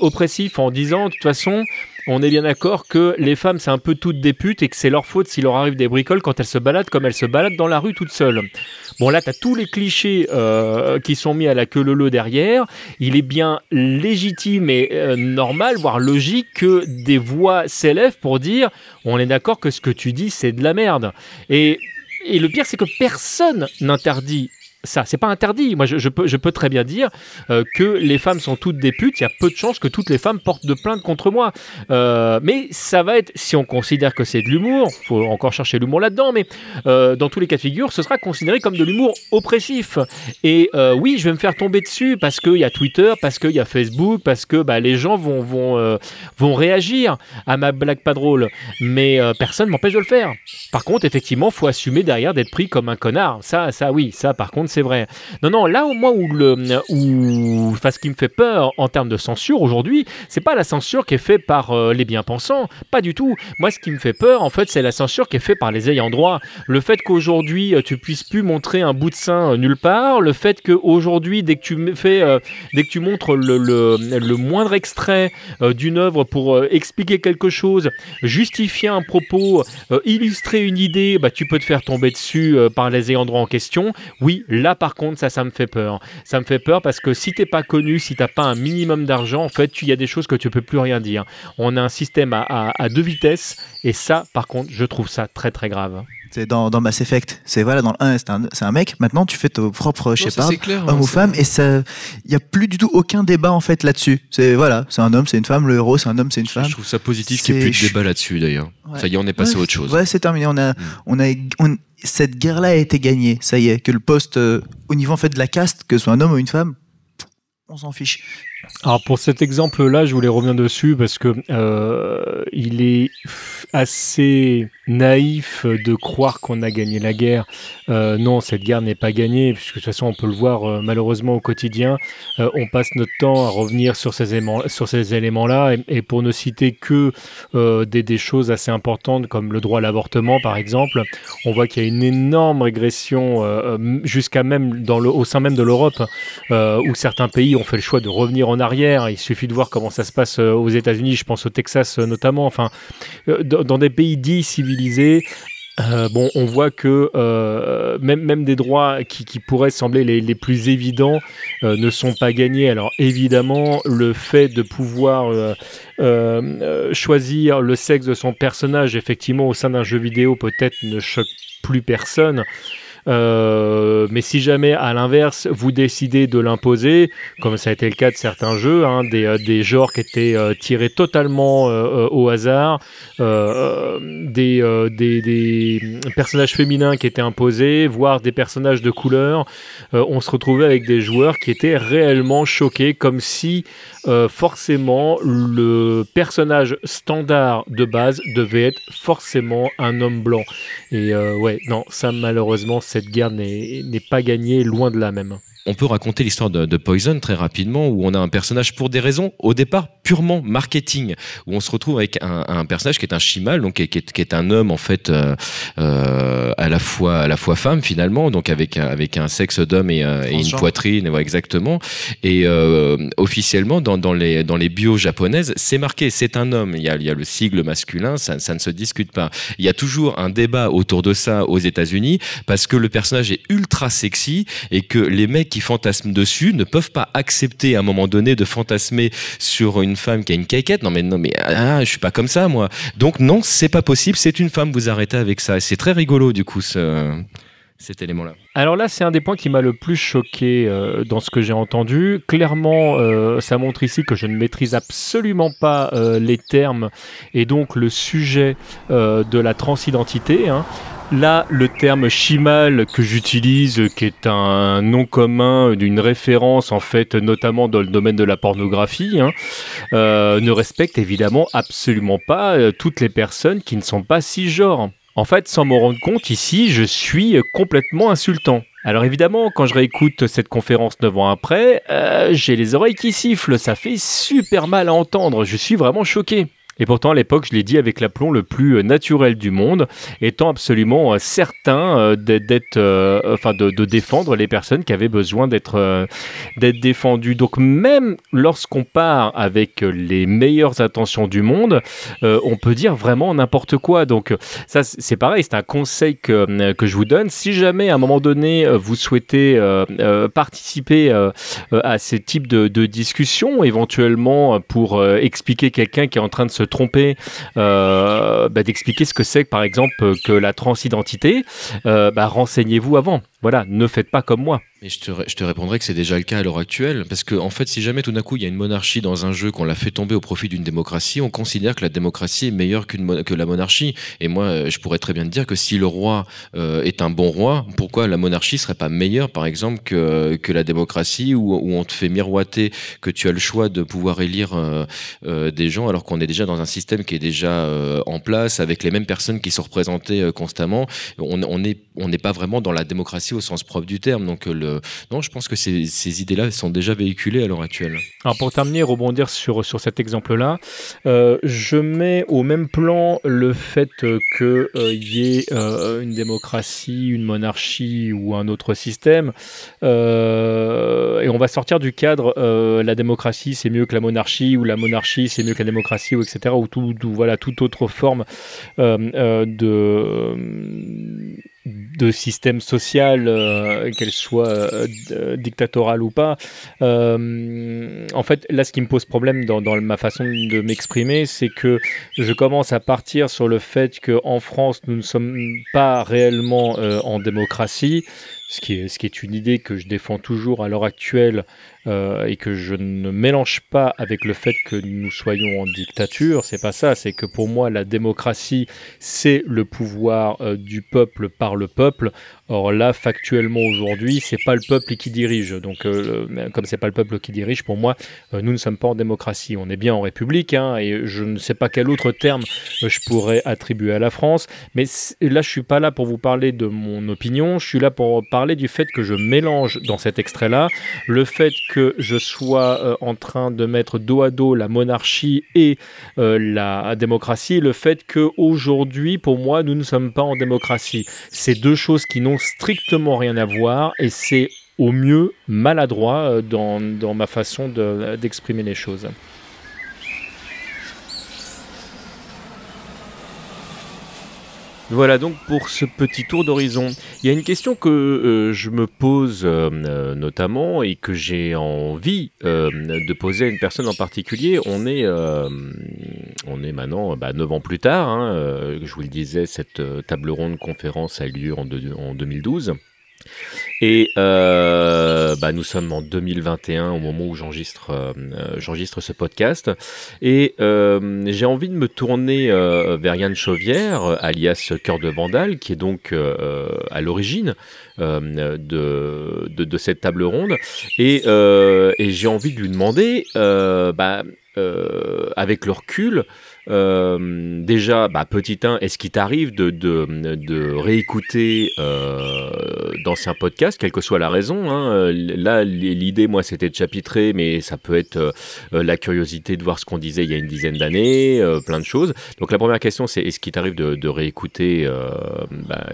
oppressif en disant de toute façon, on est bien d'accord que les femmes, c'est un peu toutes des putes et que c'est leur faute s'il leur arrive des bricoles quand elles se baladent comme elles se baladent dans la rue toutes seules. Bon, là, tu as tous les clichés euh, qui sont mis à la queue leu derrière. Il est bien légitime et euh, normal, voire logique, que des voix s'élèvent pour dire on est d'accord que ce que tu dis, c'est de la merde. Et et le pire, c'est que personne n'interdit ça, c'est pas interdit. Moi, je, peux, très bien dire euh, que les femmes sont toutes des putes. Il y a peu de chances que toutes les femmes portent de plainte contre moi. Euh, mais ça va être, si on considère que c'est de l'humour, faut encore chercher l'humour là-dedans, mais euh, dans tous les cas de figure, ce sera considéré comme de l'humour oppressif. Et oui, je vais me faire tomber dessus parce qu'il y a Twitter, parce qu'il y a Facebook, parce que bah, les gens vont, vont, vont réagir à ma blague pas drôle. Mais personne m'empêche de le faire. Par contre, effectivement, faut assumer derrière d'être pris comme un connard. Ça, ça, oui, ça, par contre, c'est vrai. Non, non, là au moins où le, où, enfin, ce qui me fait peur en termes de censure aujourd'hui, c'est pas la censure qui est faite par euh, les bien-pensants, pas du tout. Moi, ce qui me fait peur, en fait, c'est la censure qui est faite par les ayants droit. Le fait qu'aujourd'hui euh, tu puisses plus montrer un bout de sein euh, nulle part, le fait qu'aujourd'hui, dès que tu fais, dès que tu montres le, le, moindre extrait d'une œuvre pour expliquer quelque chose, justifier un propos, illustrer une idée, bah, tu peux te faire tomber dessus par les ayants droit en question. Oui, Là, par contre, ça, ça me fait peur. Ça me fait peur parce que si t'es pas connu, si t'as pas un minimum d'argent, en fait, il y a des choses que tu peux plus rien dire. On a un système à, deux vitesses et ça, par contre, je trouve ça très très grave. C'est dans, dans, Mass Effect. C'est voilà, dans le 1, c'est un, un, mec. Maintenant, tu fais ton propre Shepard, homme hein, ou femme, et ça, il y a plus du tout aucun débat en fait là-dessus. C'est voilà, c'est un homme, c'est une femme. Le héros, c'est un homme, c'est une femme. Je trouve ça positif qu'il n'y ait plus de débat là-dessus d'ailleurs. Ça y est, on est passé à autre chose. Ouais, c'est terminé. On a, mm. on a, on, cette guerre-là a été gagnée. Ça y est, que le poste euh, au niveau en fait de la caste, que ce soit un homme ou une femme, on s'en fiche. Alors pour cet exemple-là, je voulais revenir dessus parce que euh, il est assez naïf de croire qu'on a gagné la guerre. Euh, non, cette guerre n'est pas gagnée, puisque de toute façon on peut le voir euh, malheureusement au quotidien. On passe notre temps à revenir sur ces éléments, sur ces éléments-là, et, pour ne citer que des, choses assez importantes comme le droit à l'avortement par exemple, on voit qu'il y a une énorme régression jusqu'à même au sein même de l'Europe, où certains pays ont fait le choix de revenir en arrière. Il suffit de voir comment ça se passe aux États-Unis, je pense au Texas notamment. Enfin, dans, dans des pays dits civilisés, euh, bon, on voit que euh, même, même des droits qui, qui pourraient sembler les, plus évidents euh, ne sont pas gagnés. Alors évidemment, le fait de pouvoir euh, euh, choisir le sexe de son personnage, effectivement, au sein d'un jeu vidéo, peut-être ne choque plus personne. Euh, mais si jamais, à l'inverse, vous décidez de l'imposer, comme ça a été le cas de certains jeux, hein, des, euh, des, genres qui étaient euh, tirés totalement au hasard, des, des, des, personnages féminins qui étaient imposés, voire des personnages de couleur, on se retrouvait avec des joueurs qui étaient réellement choqués, comme si forcément le personnage standard de base devait être forcément un homme blanc. Et ouais, non, ça malheureusement, cette guerre n'est pas gagnée, loin de là même on peut raconter l'histoire de, de, Poison très rapidement, où on a un personnage pour des raisons, au départ, purement marketing, où on se retrouve avec un, un personnage qui est un chimal, donc qui est, qui est, un homme en fait euh, euh, à la fois à la fois femme finalement, donc avec avec un sexe d'homme et, euh, et, une poitrine, ouais, exactement. Et euh, officiellement dans, dans les dans les bios japonaises, c'est marqué, c'est un homme. Il y a il y a le sigle masculin, ça, ça ne se discute pas. Il y a toujours un débat autour de ça aux États-Unis parce que le personnage est ultra sexy et que les mecs qui fantasment dessus ne peuvent pas accepter à un moment donné de fantasmer sur une femme qui a une caquette. Non mais non mais ah, je suis pas comme ça moi. Donc non, c'est pas possible. C'est une femme. Vous arrêtez avec ça. C'est très rigolo du coup ce cet élément-là. Alors là, c'est un des points qui m'a le plus choqué euh, dans ce que j'ai entendu. Clairement, euh, ça montre ici que je ne maîtrise absolument pas euh, les termes et donc le sujet de la transidentité. Hein. Là, le terme chimal que j'utilise, qui est un nom commun d'une référence en fait, notamment dans le domaine de la pornographie, hein, euh, ne respecte évidemment absolument pas euh, toutes les personnes qui ne sont pas cisgenres. En fait, sans me rendre compte, ici, je suis complètement insultant. Alors évidemment, quand je réécoute cette conférence 9 ans après, euh, j'ai les oreilles qui sifflent, ça fait super mal à entendre, je suis vraiment choqué. Et pourtant, à l'époque, je l'ai dit avec l'aplomb le plus naturel du monde, étant absolument certain d'être, euh, enfin, de, défendre les personnes qui avaient besoin d'être, euh, d'être défendues. Donc, même lorsqu'on part avec les meilleures intentions du monde, euh, on peut dire vraiment n'importe quoi. Donc, ça, c'est pareil, c'est un conseil que, que je vous donne. Si jamais, à un moment donné, vous souhaitez euh, participer à ce type de, de discussion, éventuellement pour expliquer quelqu'un qui est en train de se tromper, euh, bah, d'expliquer ce que c'est, par exemple, que la transidentité, euh, bah, renseignez-vous avant. Voilà, ne faites pas comme moi. Je te, je répondrai que c'est déjà le cas à l'heure actuelle, parce que en fait, si jamais tout d'un coup il y a une monarchie dans un jeu qu'on l'a fait tomber au profit d'une démocratie, on considère que la démocratie est meilleure que la monarchie. Et moi, je pourrais très bien te dire que si le roi euh, est un bon roi, pourquoi la monarchie serait pas meilleure, par exemple, que, la démocratie, où, on te fait miroiter que tu as le choix de pouvoir élire euh, euh, des gens, alors qu'on est déjà dans un système qui est déjà euh, en place, avec les mêmes personnes qui sont représentées euh, constamment. On n'est pas vraiment dans la démocratie au sens propre du terme. Donc, le... non, je pense que ces, idées-là sont déjà véhiculées à l'heure actuelle. Alors, pour terminer, rebondir sur, sur cet exemple-là, euh, je mets au même plan le fait qu'il euh, y ait euh, une démocratie, une monarchie ou un autre système. Euh, et on va sortir du cadre euh, la démocratie, c'est mieux que la monarchie, ou la monarchie, c'est mieux que la démocratie, ou etc. Ou tout, voilà, toute autre forme euh, de de système social, euh, qu'elle soit euh, dictatorale ou pas. Euh, en fait, là, ce qui me pose problème dans, dans ma façon de m'exprimer, c'est que je commence à partir sur le fait qu'en France, nous ne sommes pas réellement en démocratie. Ce qui, est, une idée que je défends toujours à l'heure actuelle euh, et que je ne mélange pas avec le fait que nous soyons en dictature. C'est pas ça. C'est que pour moi, la démocratie, c'est le pouvoir euh, du peuple par le peuple. Or là, factuellement aujourd'hui, c'est pas le peuple qui dirige. Donc, euh, comme c'est pas le peuple qui dirige, pour moi, euh, nous ne sommes pas en démocratie. On est bien en République, hein, et je ne sais pas quel autre terme euh, je pourrais attribuer à la France. Mais là, je suis pas là pour vous parler de mon opinion. Je suis là pour parler du fait que je mélange dans cet extrait-là le fait que je sois en train de mettre dos à dos la monarchie et la démocratie, le fait que aujourd'hui, pour moi, nous ne sommes pas en démocratie. C'est deux choses qui n'ont strictement rien à voir et c'est au mieux maladroit euh, dans, dans ma façon d'exprimer les choses. Voilà donc pour ce petit tour d'horizon. Il y a une question que euh, je me pose euh, notamment et que j'ai envie de poser à une personne en particulier. On est, on est maintenant bah, 9 ans plus tard. Hein, je vous le disais, cette table ronde conférence a eu lieu en 2012. Et euh, bah, nous sommes en 2021 au moment où j'enregistre euh, j'enregistre ce podcast. Et euh, j'ai envie de me tourner vers Yann Chauvière, alias Cœur de Vandal, qui est donc à l'origine de, cette table ronde. Et, et j'ai envie de lui demander, bah, avec le recul, euh, déjà, bah, petit 1, est-ce qu'il t'arrive de, réécouter euh, d'anciens podcasts, quelle que soit la raison hein Là, l'idée, moi, c'était de chapitrer, mais ça peut être euh, la curiosité de voir ce qu'on disait il y a une dizaine d'années, euh, plein de choses. Donc la première question, c'est est-ce qu'il t'arrive de, réécouter euh, bah,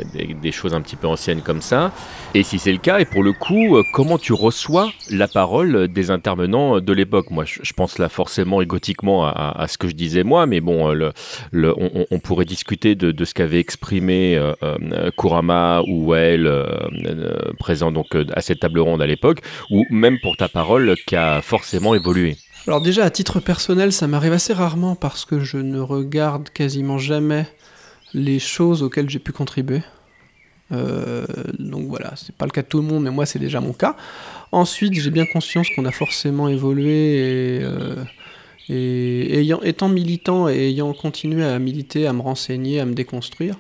des, choses un petit peu anciennes comme ça? Et si c'est le cas, et pour le coup, comment tu reçois la parole des intervenants de l'époque? Moi, je, pense là forcément à, à, ce que je disais moi, mais bon, le, le, on, pourrait discuter de, ce qu'avait exprimé euh, Kurama ou elle euh, présent donc à cette table ronde à l'époque, ou même pour ta parole qui a forcément évolué Alors déjà, à titre personnel, ça m'arrive assez rarement parce que je ne regarde quasiment jamais les choses auxquelles j'ai pu contribuer. Euh, donc voilà, c'est pas le cas de tout le monde, mais moi c'est déjà mon cas. Ensuite, j'ai bien conscience qu'on a forcément évolué et, euh, et étant militant et ayant continué à militer, à me renseigner, à me déconstruire,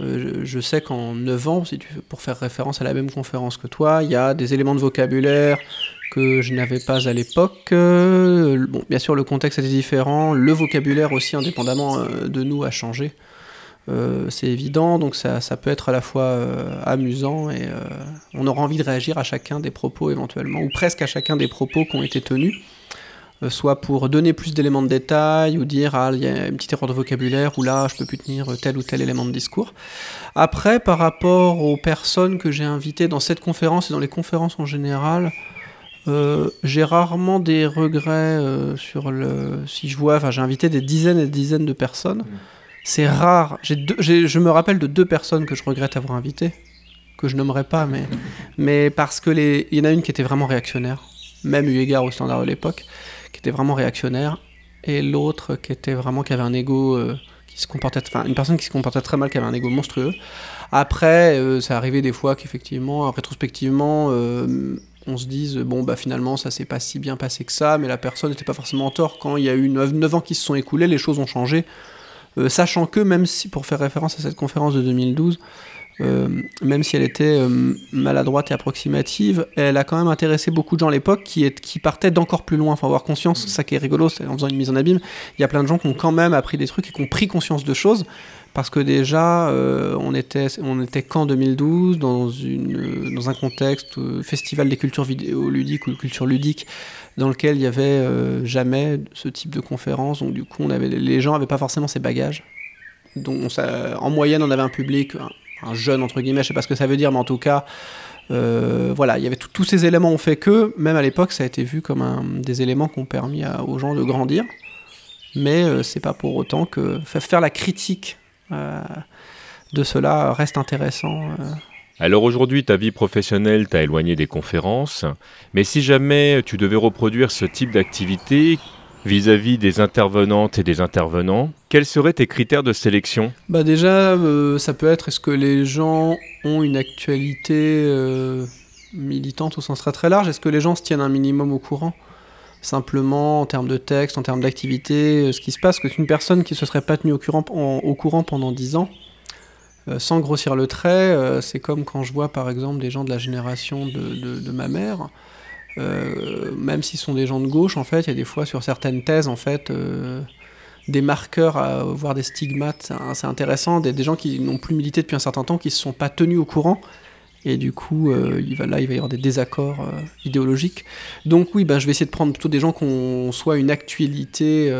euh, je, sais qu'en 9 ans, pour faire référence à la même conférence que toi, il y a des éléments de vocabulaire que je n'avais pas à l'époque. Euh, bon, bien sûr, le contexte était différent, le vocabulaire aussi, indépendamment euh, de nous, a changé. c'est évident, donc ça, peut être à la fois amusant et on aura envie de réagir à chacun des propos éventuellement, ou presque à chacun des propos qui ont été tenus. Euh, soit pour donner plus d'éléments de détail ou dire ah il y a une petite erreur de vocabulaire ou là je peux plus tenir tel ou tel élément de discours. Après par rapport aux personnes que j'ai invitées dans cette conférence et dans les conférences en général, euh, j'ai rarement des regrets euh, sur le si je vois enfin j'ai invité des dizaines et des dizaines de personnes. Mmh. C'est rare. J'ai je me rappelle de deux personnes que je regrette avoir invitées que je nommerai pas mais mais parce que les il y en a une qui était vraiment réactionnaire même eu égard au standard de l'époque qui était vraiment réactionnaire, et l'autre qui était vraiment qui avait un ego euh, qui se comportait, enfin une personne qui se comportait très mal, qui avait un ego monstrueux. Après, euh, ça arrivait des fois qu'effectivement, rétrospectivement, euh, on se dise bon bah finalement ça s'est pas si bien passé que ça, mais la personne n'était pas forcément en tort. Quand il y a eu 9, 9 ans qui se sont écoulés, les choses ont changé. sachant que même si, pour faire référence à cette conférence de 2012, euh, même si elle était euh, maladroite et approximative, elle a quand même intéressé beaucoup de gens à l'époque qui, qui partaient d'encore plus loin. Enfin, avoir conscience, ça qui est rigolo, c'est en faisant une mise en abîme, il y a plein de gens qui ont quand même appris des trucs et qui ont pris conscience de choses. Parce que déjà, euh, on était, on était qu'en 2012, dans, une, dans un contexte festival des cultures vidéoludiques ou culture ludique, dans lequel il y avait jamais ce type de conférence. Donc du coup, on avait, les gens n'avaient pas forcément ces bagages. Donc ça, en moyenne, on avait un public un jeune entre guillemets, je sais pas ce que ça veut dire, mais en tout cas, euh, voilà, il y avait tous ces éléments ont fait que, même à l'époque, ça a été vu comme un, des éléments qui ont permis à, aux gens de grandir. Mais euh, c'est pas pour autant que faire la critique euh, de cela reste intéressant. Euh. Alors aujourd'hui, ta vie professionnelle t'a éloigné des conférences, mais si jamais tu devais reproduire ce type d'activité, vis-à-vis des intervenantes et des intervenants, quels seraient tes critères de sélection? Bah déjà, euh, ça peut être est-ce que les gens ont une actualité euh, militante au sens très très large? Est-ce que les gens se tiennent un minimum au courant? Simplement en termes de texte, en termes d'activité, euh, ce qui se passe, que qu'une personne qui se serait pas tenue au courant, pendant 10 ans, sans grossir le trait, c'est comme quand je vois par exemple des gens de la génération de, ma mère, euh, même s'ils sont des gens de gauche, en fait, il y a des fois sur certaines thèses, en fait, des marqueurs, voire des stigmates, c'est intéressant, des, des, gens qui n'ont plus milité depuis un certain temps, qui ne se sont pas tenus au courant. Et du coup, il va, là, il va y avoir des désaccords idéologiques. Donc oui, ben, je vais essayer de prendre plutôt des gens qui ont soit une actualité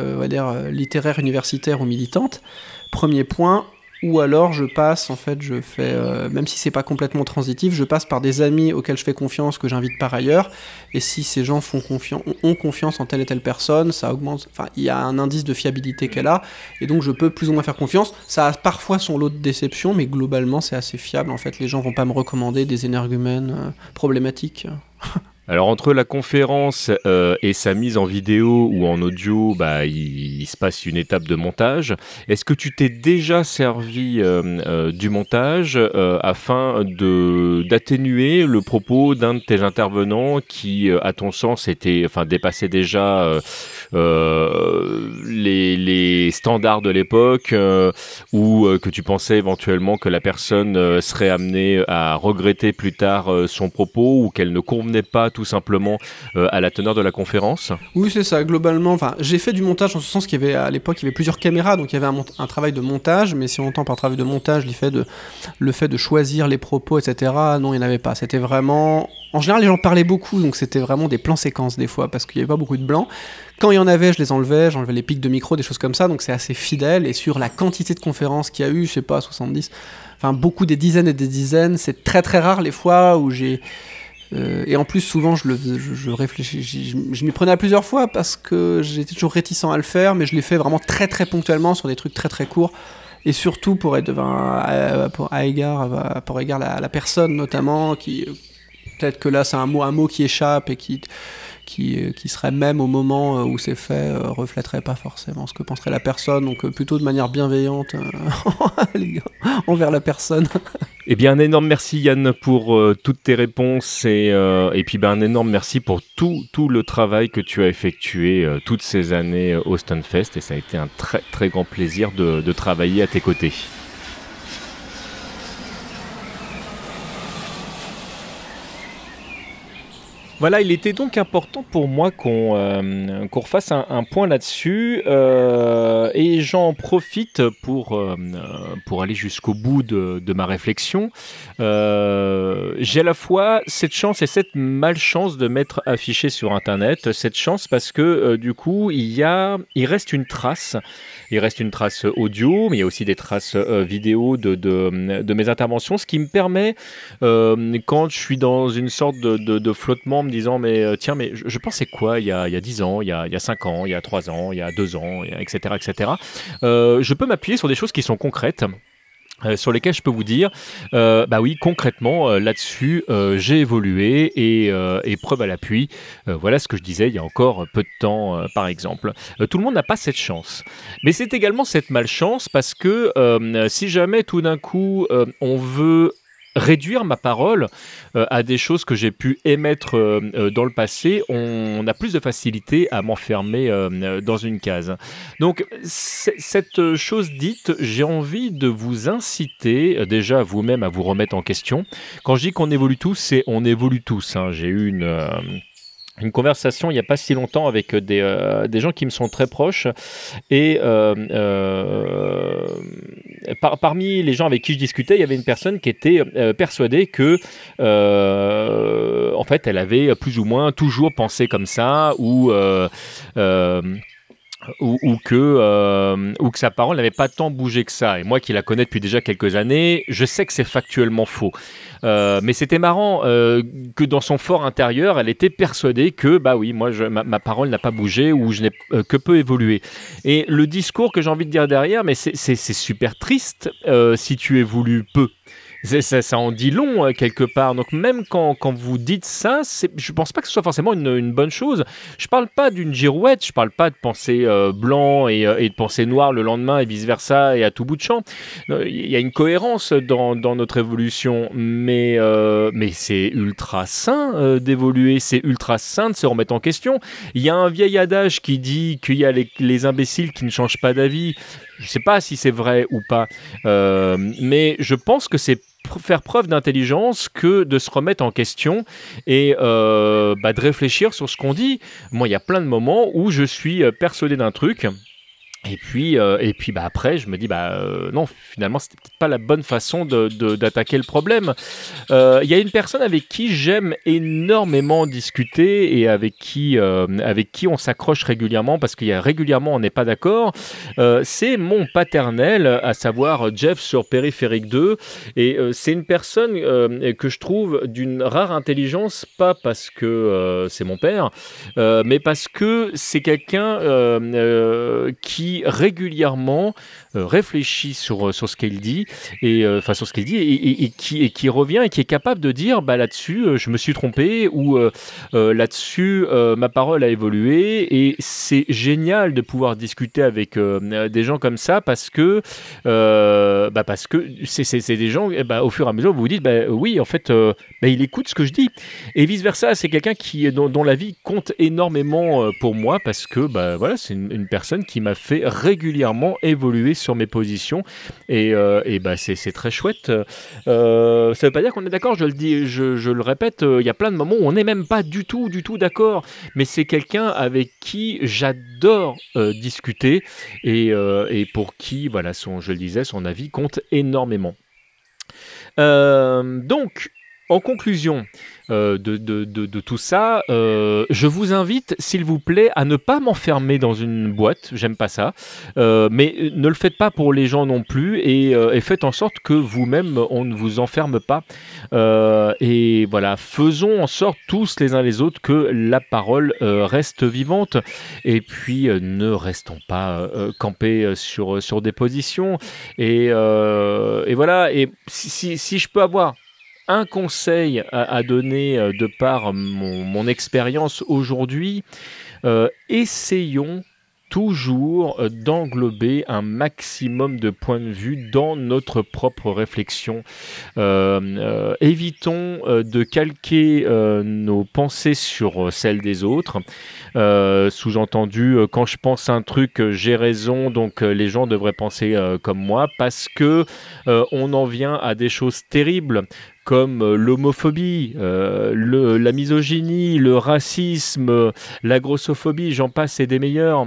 littéraire, universitaire ou militante. Premier point, ou alors je passe, en fait, je fais, euh, même si c'est pas complètement transitif, je passe par des amis auxquels je fais confiance, que j'invite par ailleurs, et si ces gens font confiance, ont confiance en telle et telle personne, ça augmente, enfin, il y a un indice de fiabilité qu'elle a, et donc je peux plus ou moins faire confiance. Ça a parfois son lot de déception, mais globalement c'est assez fiable, en fait, les gens vont pas me recommander des énergumènes euh, problématiques. Alors entre la conférence euh, et sa mise en vidéo ou en audio, bah, il, se passe une étape de montage. Est-ce que tu t'es déjà servi euh, euh, du montage afin de d'atténuer le propos d'un de tes intervenants qui, à ton sens, était, enfin, dépassait déjà les, les, standards de l'époque ou que tu pensais éventuellement que la personne serait amenée à regretter plus tard son propos ou qu'elle ne convenait pas tout simplement euh, à la teneur de la conférence? Oui, c'est ça. Globalement, j'ai fait du montage en ce sens qu'il y avait à l'époque il y avait plusieurs caméras, donc il y avait un, travail de montage. Mais si on entend par travail de montage le fait de, le fait de choisir les propos, etc., non, il n'y en avait pas. C'était vraiment en général, les gens parlaient beaucoup, donc c'était vraiment des plans séquences des fois, parce qu'il n'y avait pas beaucoup de blancs. Quand il y en avait, je les enlevais, j'enlevais les pics de micro, des choses comme ça, donc c'est assez fidèle. Et sur la quantité de conférences qu'il y a eu, je sais pas, 70, enfin beaucoup des dizaines et des dizaines, c'est très très rare les fois où j'ai euh, et en plus, souvent, je, le, je, réfléchis, je, m'y prenais à plusieurs fois parce que j'étais toujours réticent à le faire, mais je l'ai fait vraiment très très ponctuellement sur des trucs très très courts. Et surtout pour être à, pour, à égard, pour la, la personne notamment, qui peut-être que là c'est un mot, un mot qui échappe et qui qui, qui, serait même au moment euh, où c'est fait euh, reflèterait pas forcément ce que penserait la personne, donc plutôt de manière bienveillante envers la personne. Eh bien, un énorme merci Yann pour euh, toutes tes réponses et, euh, et puis ben, un énorme merci pour tout, tout le travail que tu as effectué euh, toutes ces années au Stunfest et ça a été un très très grand plaisir de travailler à tes côtés. Voilà, il était donc important pour moi qu'on euh, refasse un, point là-dessus euh, et j'en profite pour, euh, pour aller jusqu'au bout de, ma réflexion. J'ai à la fois cette chance et cette malchance de m'être affiché sur Internet. Cette chance parce que du coup, il, y a, il reste une trace il reste une trace audio, mais il y a aussi des traces euh, vidéo de, de, de, mes interventions, ce qui me permet, euh, quand je suis dans une sorte de, de flottement, me disant, mais euh, tiens, mais je, pensais quoi il y, a, il y a 10 ans, il y a, il y a 5 ans, il y a 3 ans, il y a 2 ans, etc., etc. je peux m'appuyer sur des choses qui sont concrètes. Euh, sur lesquels je peux vous dire, euh, bah oui, concrètement, euh, là-dessus, j'ai évolué et, et, preuve à l'appui, voilà ce que je disais il y a encore peu de temps, par exemple. tout le monde n'a pas cette chance. Mais c'est également cette malchance parce que si jamais tout d'un coup on veut réduire ma parole euh, à des choses que j'ai pu émettre euh, euh, dans le passé, on, a plus de facilité à m'enfermer dans une case. Donc cette chose dite, j'ai envie de vous inciter déjà vous-même à vous remettre en question. Quand je dis qu'on évolue tous, c'est on évolue tous. Hein. J'ai eu une une conversation il n'y a pas si longtemps avec des, euh, des, gens qui me sont très proches. Et euh, euh, par, parmi les gens avec qui je discutais il y avait une personne qui était persuadée que en fait elle avait plus ou moins toujours pensé comme ça ou ou, que, euh, ou que sa parole n'avait pas tant bougé que ça. Et moi qui la connais depuis déjà quelques années, je sais que c'est factuellement faux. Euh, mais c'était marrant euh, que dans son fort intérieur, elle était persuadée que, bah oui, moi, ma, ma, parole n'a pas bougé ou je n'ai que peu évolué. Et le discours que j'ai envie de dire derrière, mais c'est super triste si tu évolues peu ça, en dit long euh, quelque part. Donc même quand, quand vous dites ça, je pense pas que ce soit forcément une, bonne chose. Je parle pas d'une girouette, je parle pas de penser euh, blanc et, euh, et, de penser noir le lendemain et vice versa et à tout bout de champ. Il y a une cohérence dans, dans notre évolution, mais, mais c'est ultra sain d'évoluer, c'est ultra sain de se remettre en question. Il y a un vieil adage qui dit qu'il y a les, les imbéciles qui ne changent pas d'avis. je sais pas si c'est vrai ou pas, mais je pense que c'est faire preuve d'intelligence que de se remettre en question et euh, bah, de réfléchir sur ce qu'on dit. Moi, il y a plein de moments où je suis euh, persuadé d'un truc. Et puis, euh, et puis bah, après, je me dis, bah, euh, non, finalement, c'était peut-être pas la bonne façon d'attaquer le problème. Euh, Il y a une personne avec qui j'aime énormément discuter et avec qui, euh, avec qui on s'accroche régulièrement parce qu'il y a régulièrement on n'est pas d'accord. Euh, c'est mon paternel, à savoir Jeff sur Périphérique 2. Et euh, c'est une personne euh, que je trouve d'une rare intelligence, pas parce que euh, c'est mon père, euh, mais parce que c'est quelqu'un euh, euh, régulièrement euh, réfléchit sur, sur ce qu'il dit et euh, enfin sur ce qu'il dit et, qui, revient et qui est capable de dire bah là-dessus euh, je me suis trompé ou euh, euh, là-dessus euh, ma parole a évolué et c'est génial de pouvoir discuter avec euh, des gens comme ça parce que euh, bah parce que c'est, des gens eh bah, au fur et à mesure vous vous dites bah oui en fait euh, bah, il écoute ce que je dis et vice versa c'est quelqu'un qui dont, la vie compte énormément euh, pour moi parce que bah voilà c'est une personne qui m'a fait régulièrement évoluer sur mes positions. Et, euh, bah c'est, très chouette. Euh, ça veut pas dire qu'on est d'accord, je le dis, je, je le répète, euh, il y a plein de moments où on n'est même pas du tout, du tout d'accord, mais c'est quelqu'un avec qui j'adore discuter et, pour qui, voilà, son, je le disais, son avis compte énormément. Donc, en conclusion euh, de, tout ça, euh, je vous invite, s'il vous plaît, à ne pas m'enfermer dans une boîte. J'aime pas ça. Euh, mais ne le faites pas pour les gens non plus et, faites en sorte que vous-même, on ne vous enferme pas. Et voilà, faisons en sorte tous les uns les autres que la parole reste vivante. Et puis, ne restons pas campés sur, des positions. Et, voilà, et si je peux avoir un conseil à, donner euh, de par mon, expérience aujourd'hui, euh, essayons toujours d'englober un maximum de points de vue dans notre propre réflexion. Euh, évitons de calquer nos pensées sur celles des autres. Sous-entendu, quand je pense un truc, j'ai raison, donc les gens devraient penser comme moi, parce que on en vient à des choses terribles comme euh, l'homophobie, euh, la misogynie, le racisme, la grossophobie, j'en passe et des meilleurs.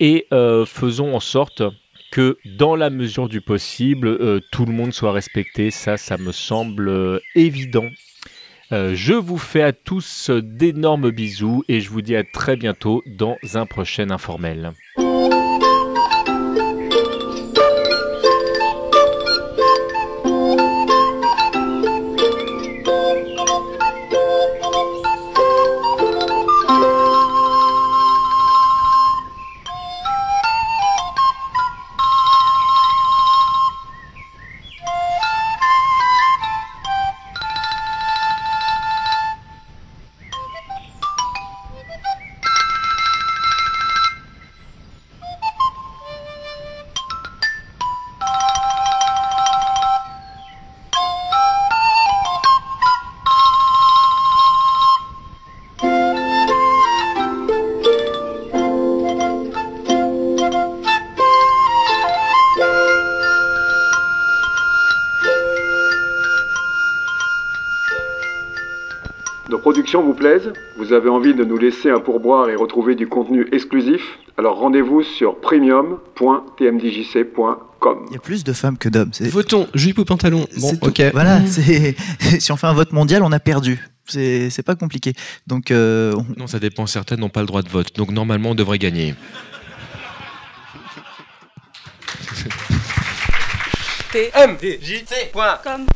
Et euh, faisons en sorte que dans la mesure du possible, tout le monde soit respecté. Ça, ça me semble évident. Je vous fais à tous d'énormes bisous et je vous dis à très bientôt dans un prochain informel. Avez envie de nous laisser un pourboire et retrouver du contenu exclusif Alors rendez-vous sur premium.tmdjc.com. Il y a plus de femmes que d'hommes. c'est- Votons, jupe ou pantalon. Bon, c'est tout. ok. Voilà, c'est si on fait un vote mondial, on a perdu. C'est c'est pas compliqué. Donc, euh, on- Non, ça dépend. Certaines n'ont pas le droit de vote. Donc normalement, on devrait gagner. tmdjc.com